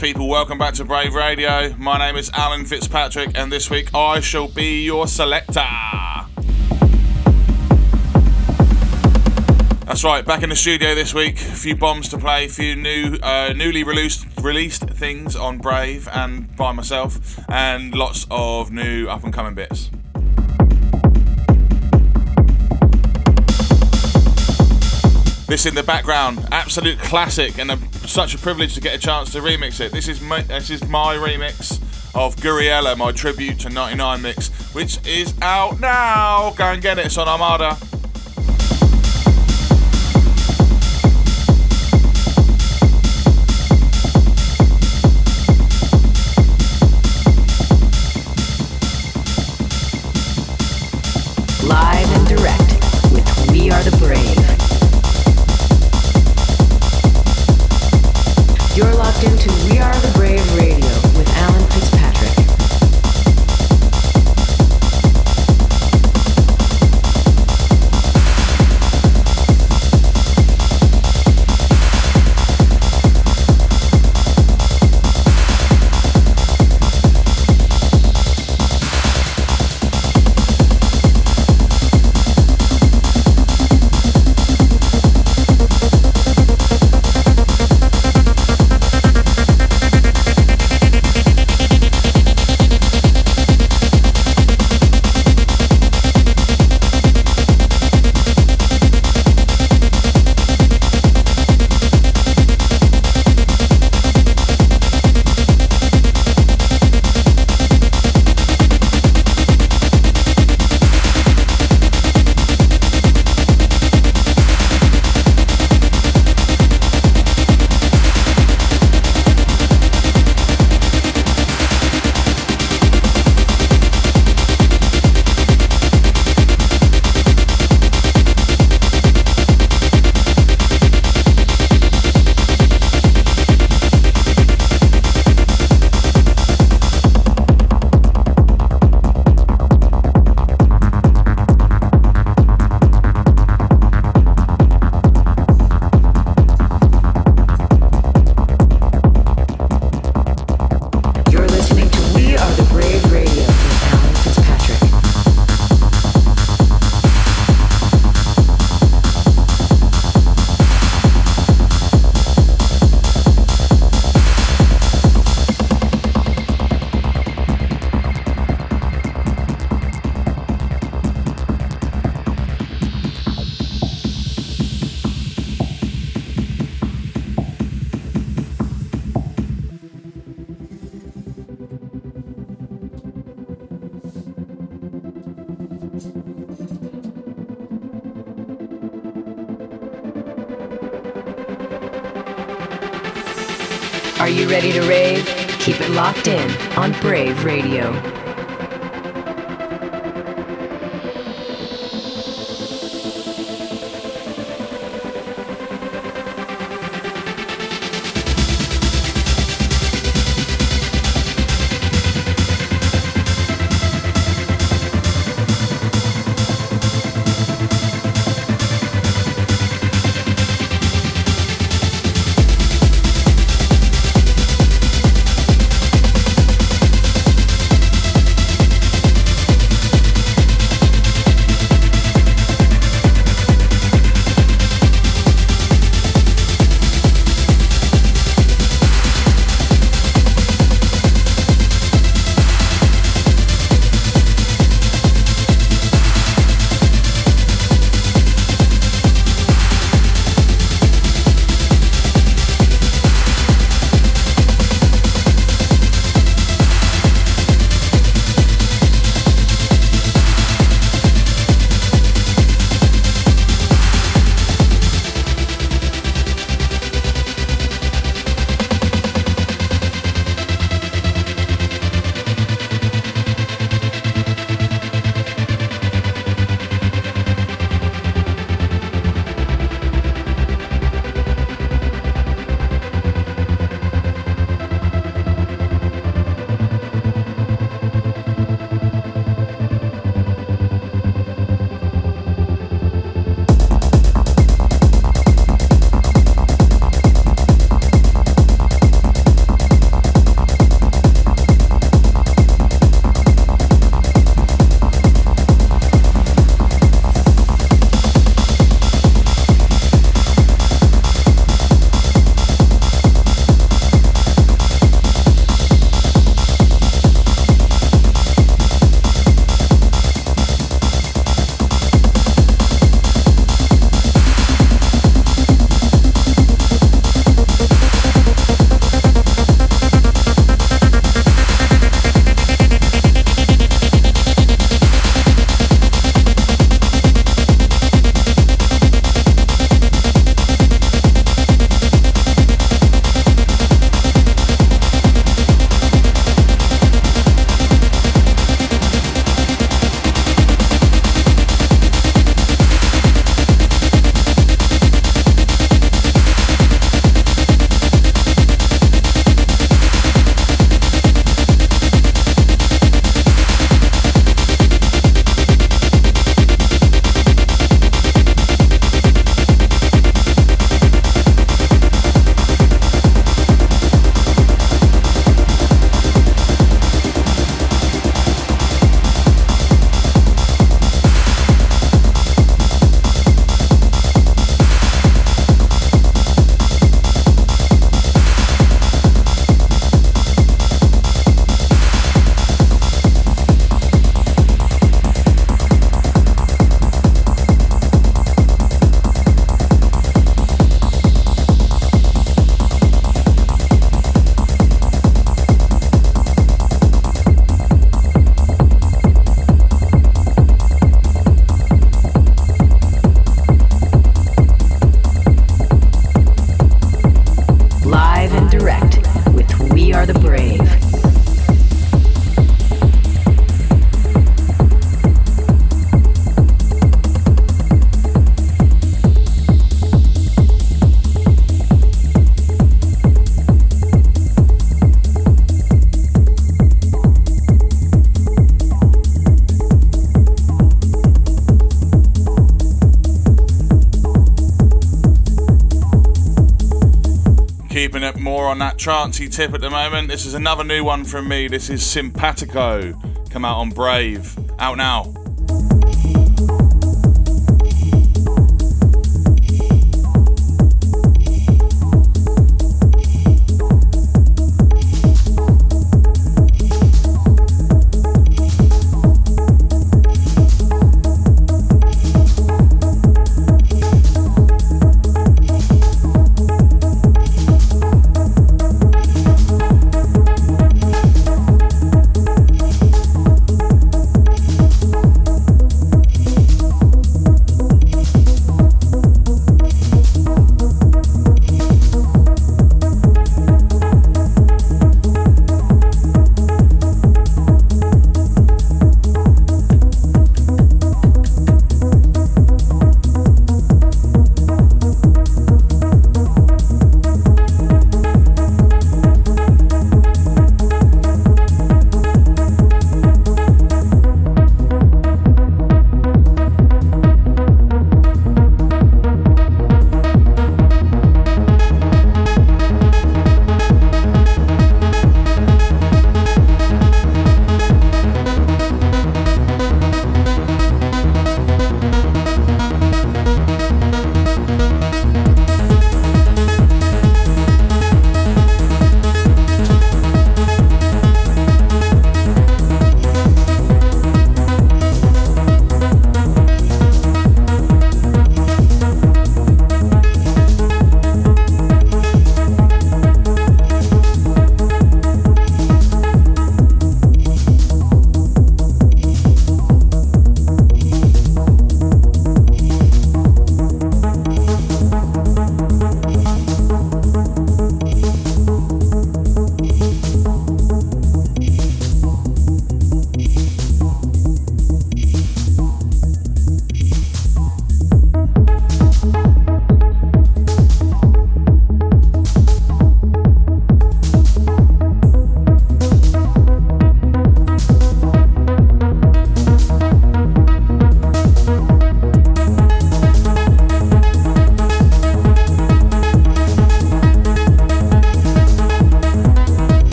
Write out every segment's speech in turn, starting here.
people, welcome back to Brave Radio. My name is Alan Fitzpatrick, and this week I shall be your selector. That's right, back in the studio this week. A few bombs to play, a few new, uh, newly released released things on Brave and by myself, and lots of new up and coming bits. This in the background, absolute classic, and a, such a privilege to get a chance to remix it. This is my, this is my remix of Gouryella, my tribute to 99 mix, which is out now. Go and get it. It's on Armada. Radio. Keeping it more on that trancey tip at the moment. This is another new one from me. This is Simpatico. Come out on Brave. Out now.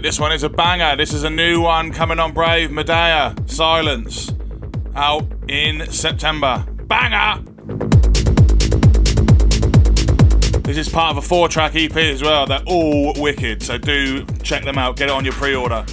Right, this one is a banger. This is a new one coming on Brave Medea Silence out in September. Banger! This is part of a four track EP as well. They're all wicked, so do check them out. Get it on your pre order.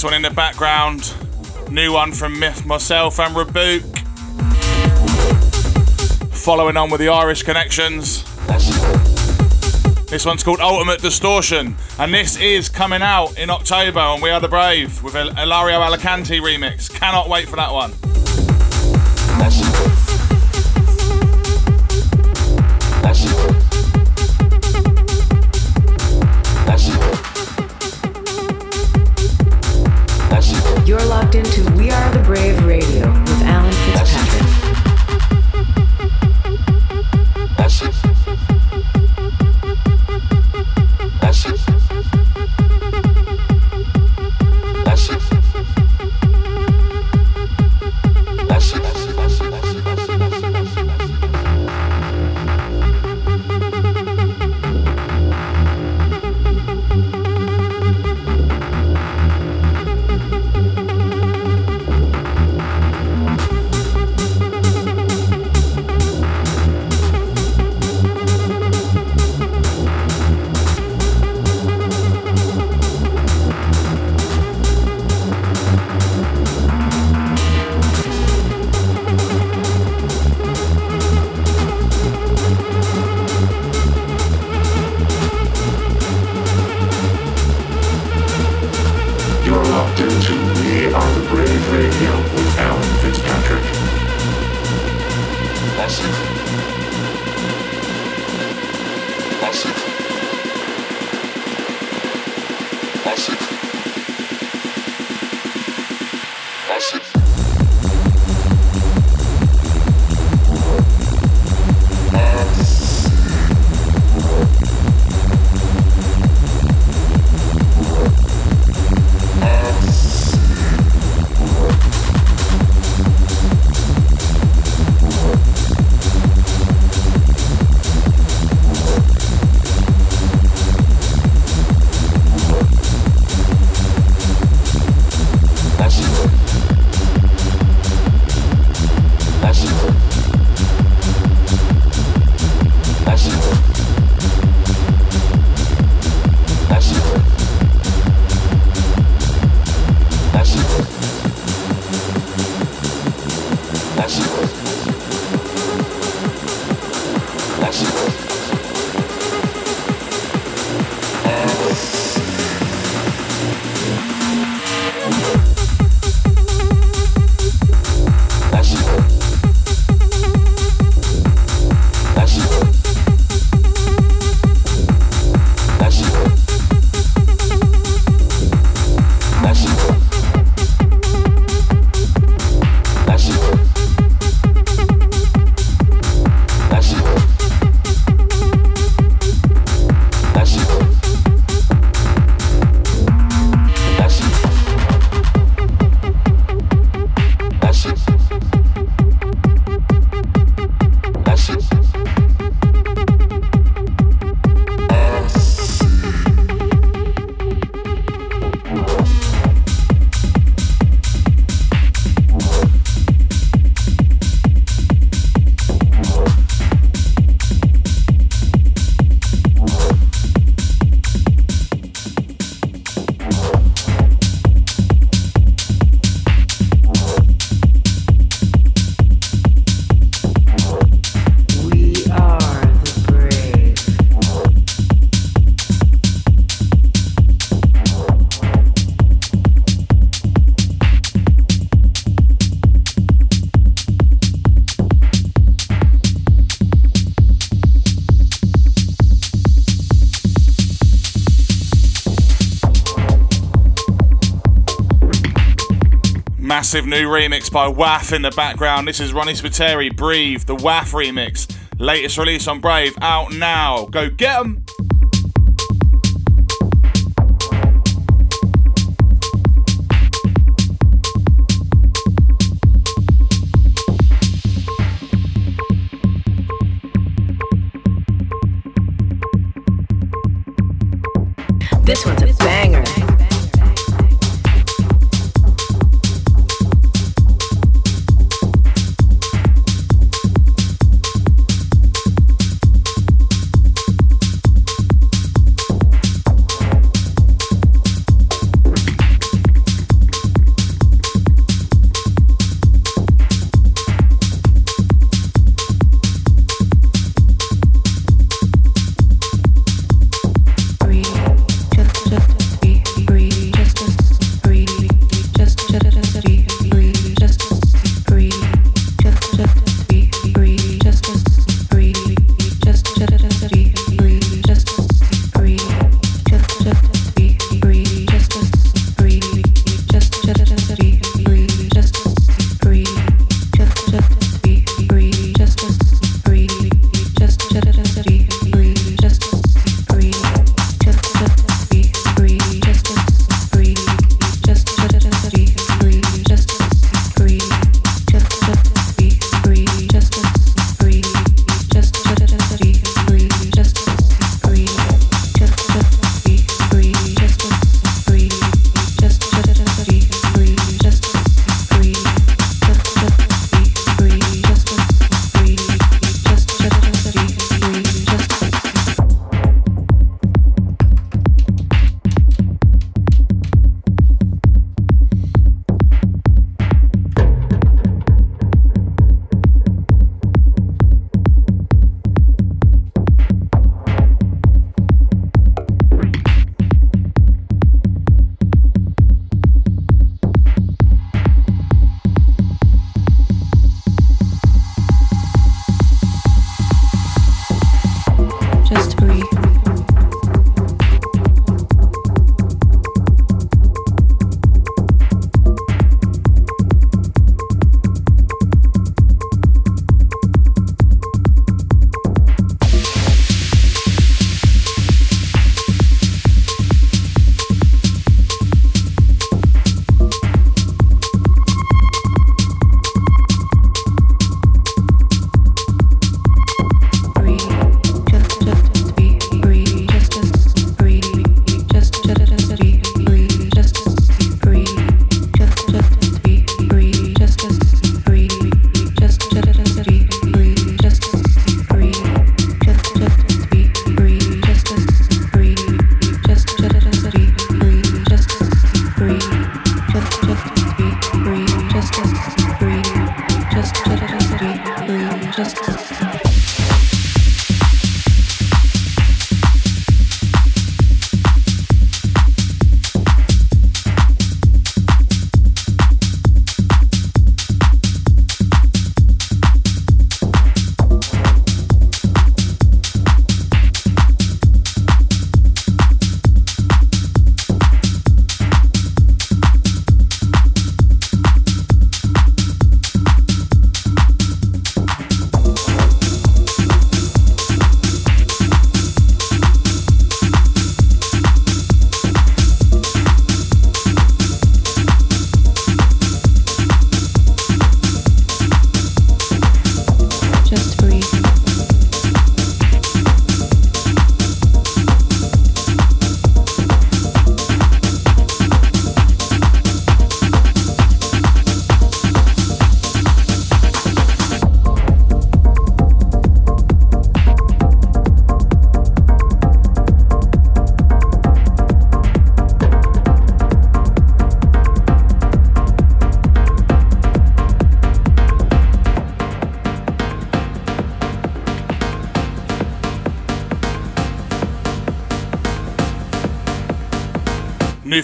This one in the background. New one from myself and Rebūke. Following on with the Irish connections. This one's called Ultimate Distortion, and this is coming out in October on We Are the Brave with El- Ilario Alicante remix. Cannot wait for that one. massive new remix by WAFF in the background. This is Ronnie Spiteri, Breathe, the WAFF remix. Latest release on Brave, out now. Go get them.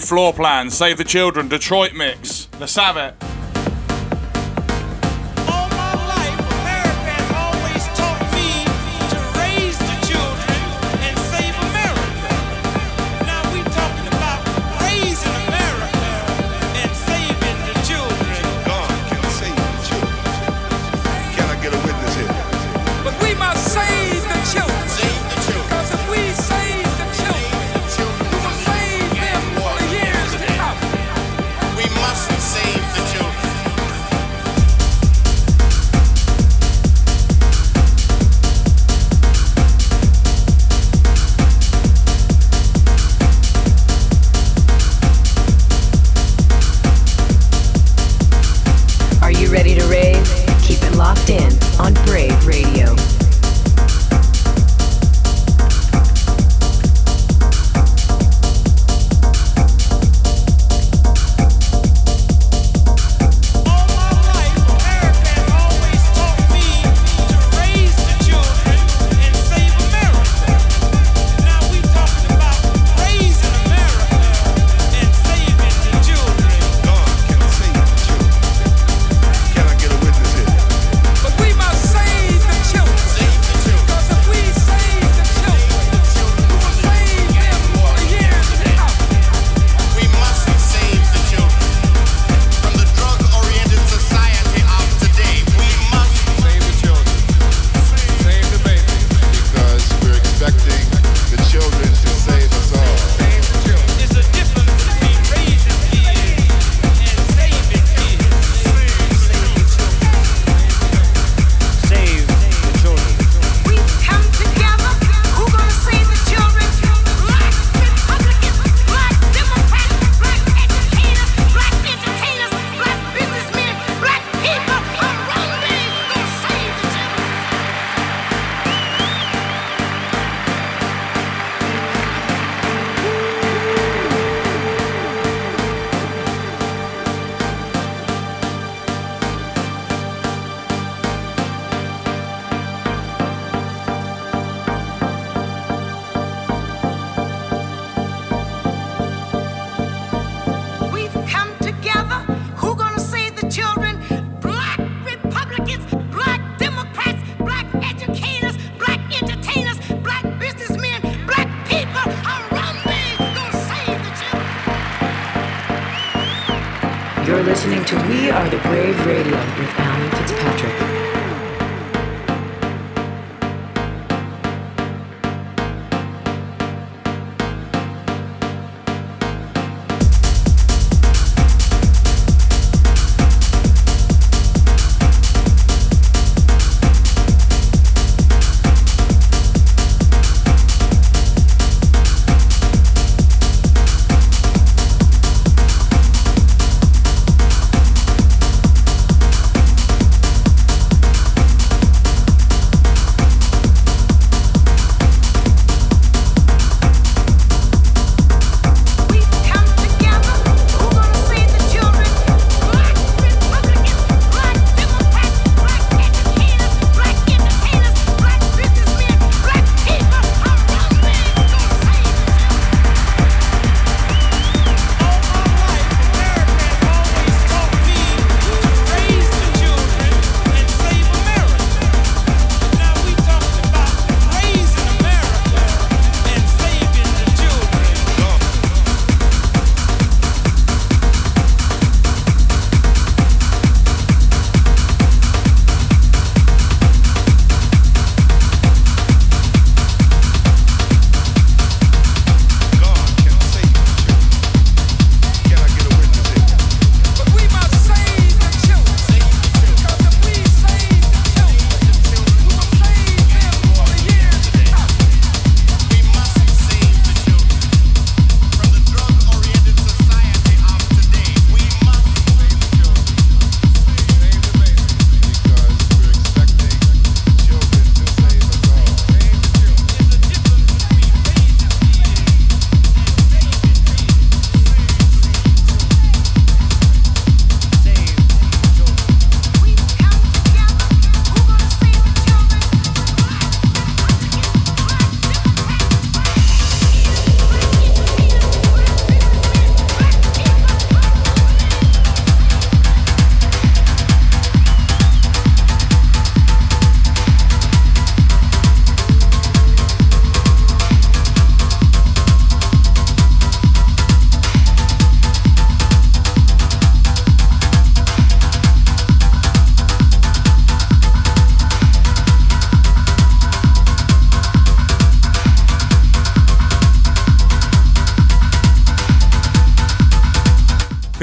Floor plan, Save the Children, Detroit mix. Let's have it.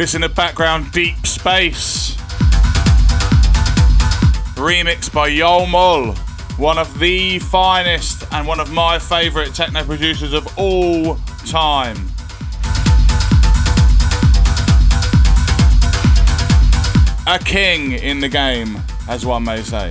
This in the background, Deep Space. Remix by Joel Mull, one of the finest and one of my favourite techno producers of all time. A king in the game, as one may say.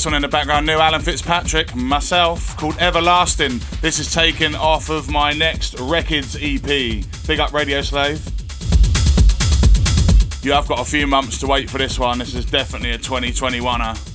This one in the background, new Alan Fitzpatrick, myself, called Everlasting. This is taken off of my next Rekids EP. Big up Radio Slave. You have got a few months to wait for this one. This is definitely a 2021er.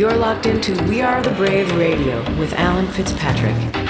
You're locked into We Are the Brave Radio with Alan Fitzpatrick.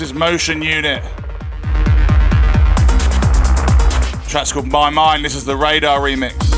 Versus Motion Unit. track's called My Mind. This is the Radar remix.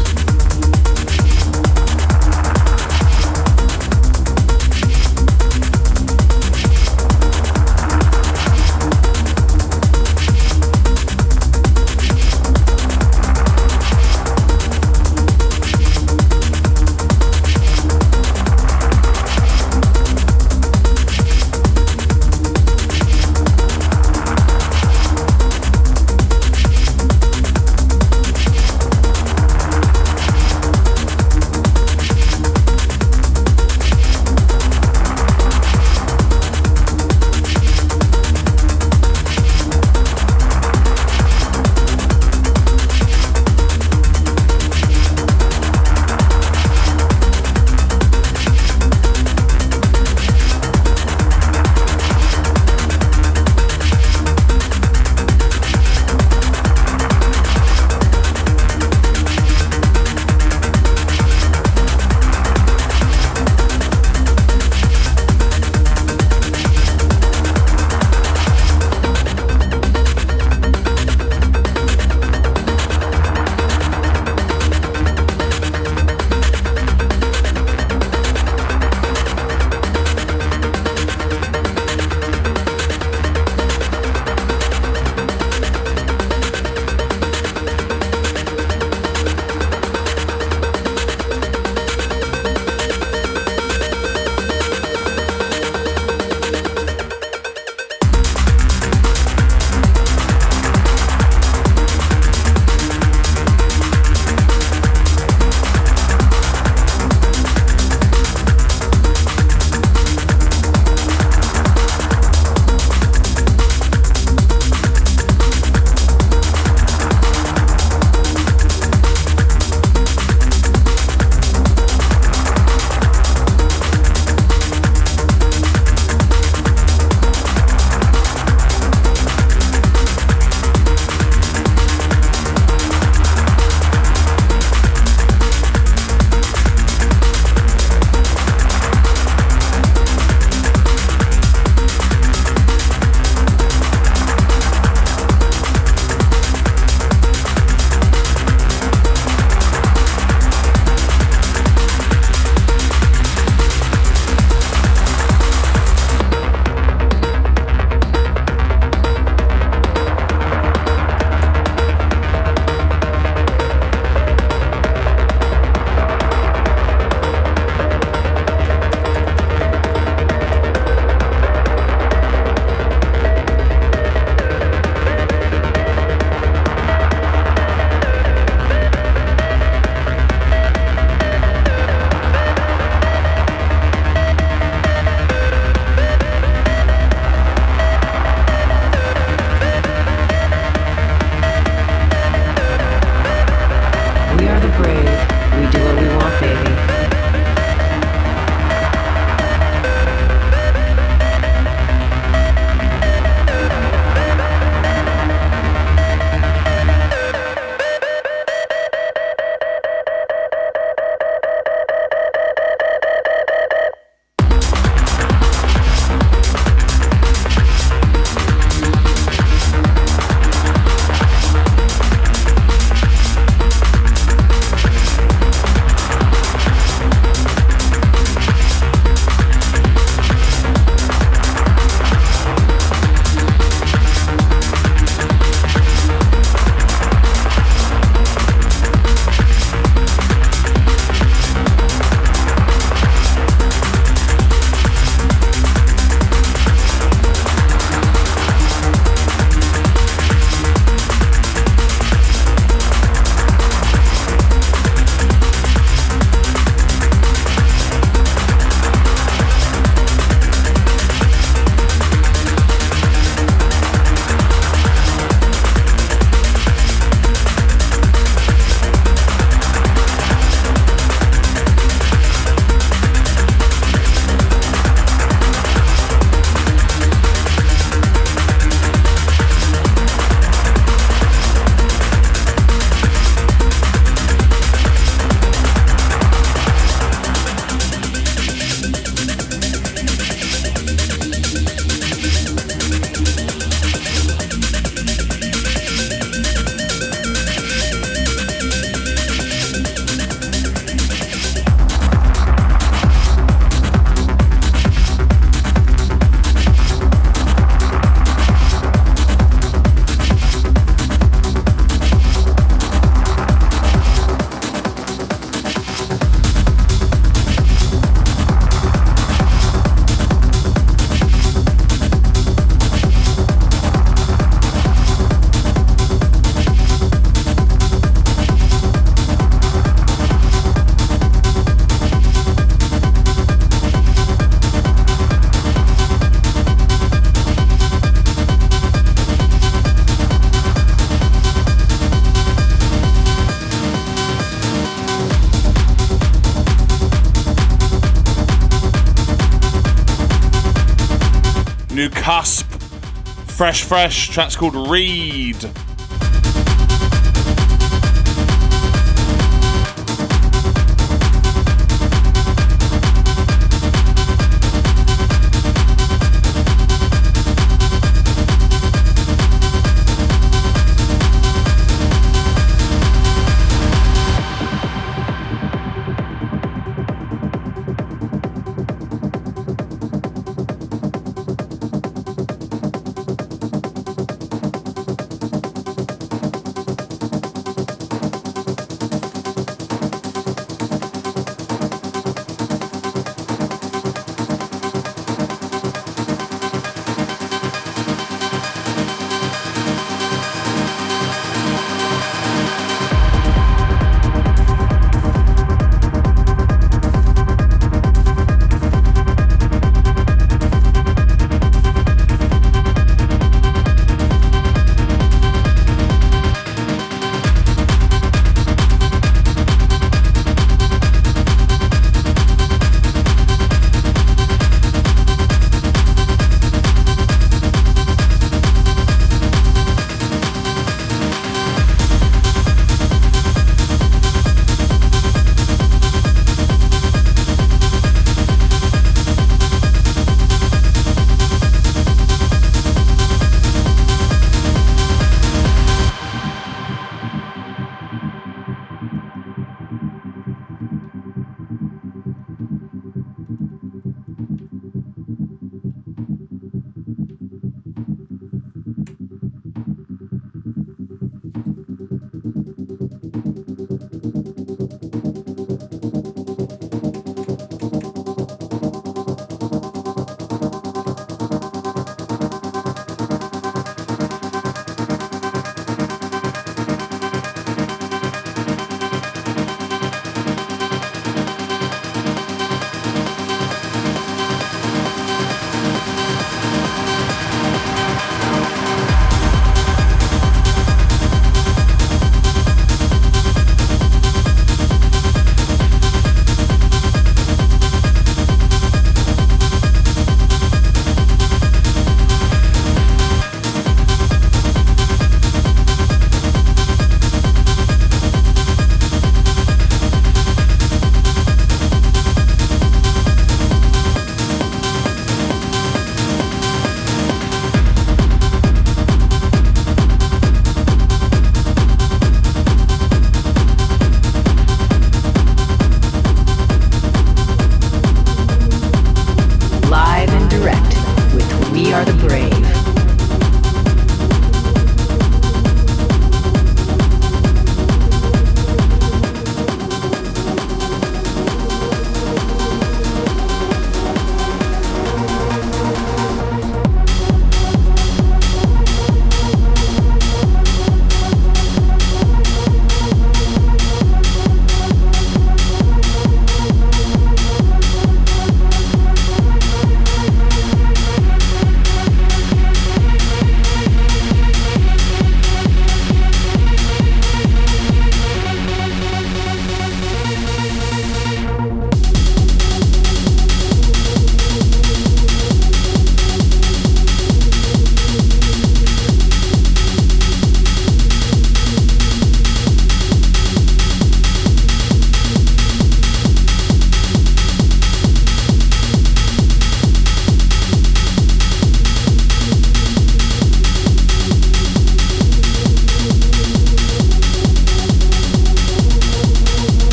Fresh, fresh. Track's called Read.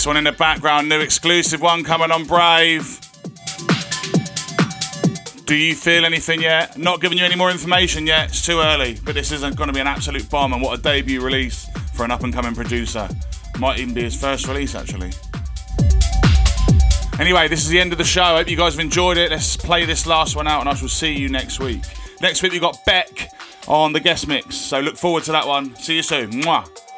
This one in the background, new exclusive one coming on Brave. Do you feel anything yet? Not giving you any more information yet, it's too early, but this isn't going to be an absolute bomb, and what a debut release for an up and coming producer. Might even be his first release, actually. Anyway, this is the end of the show. I hope you guys have enjoyed it. Let's play this last one out, and I shall see you next week. Next week, we've got Beck on the guest mix, so look forward to that one. See you soon. Mwah.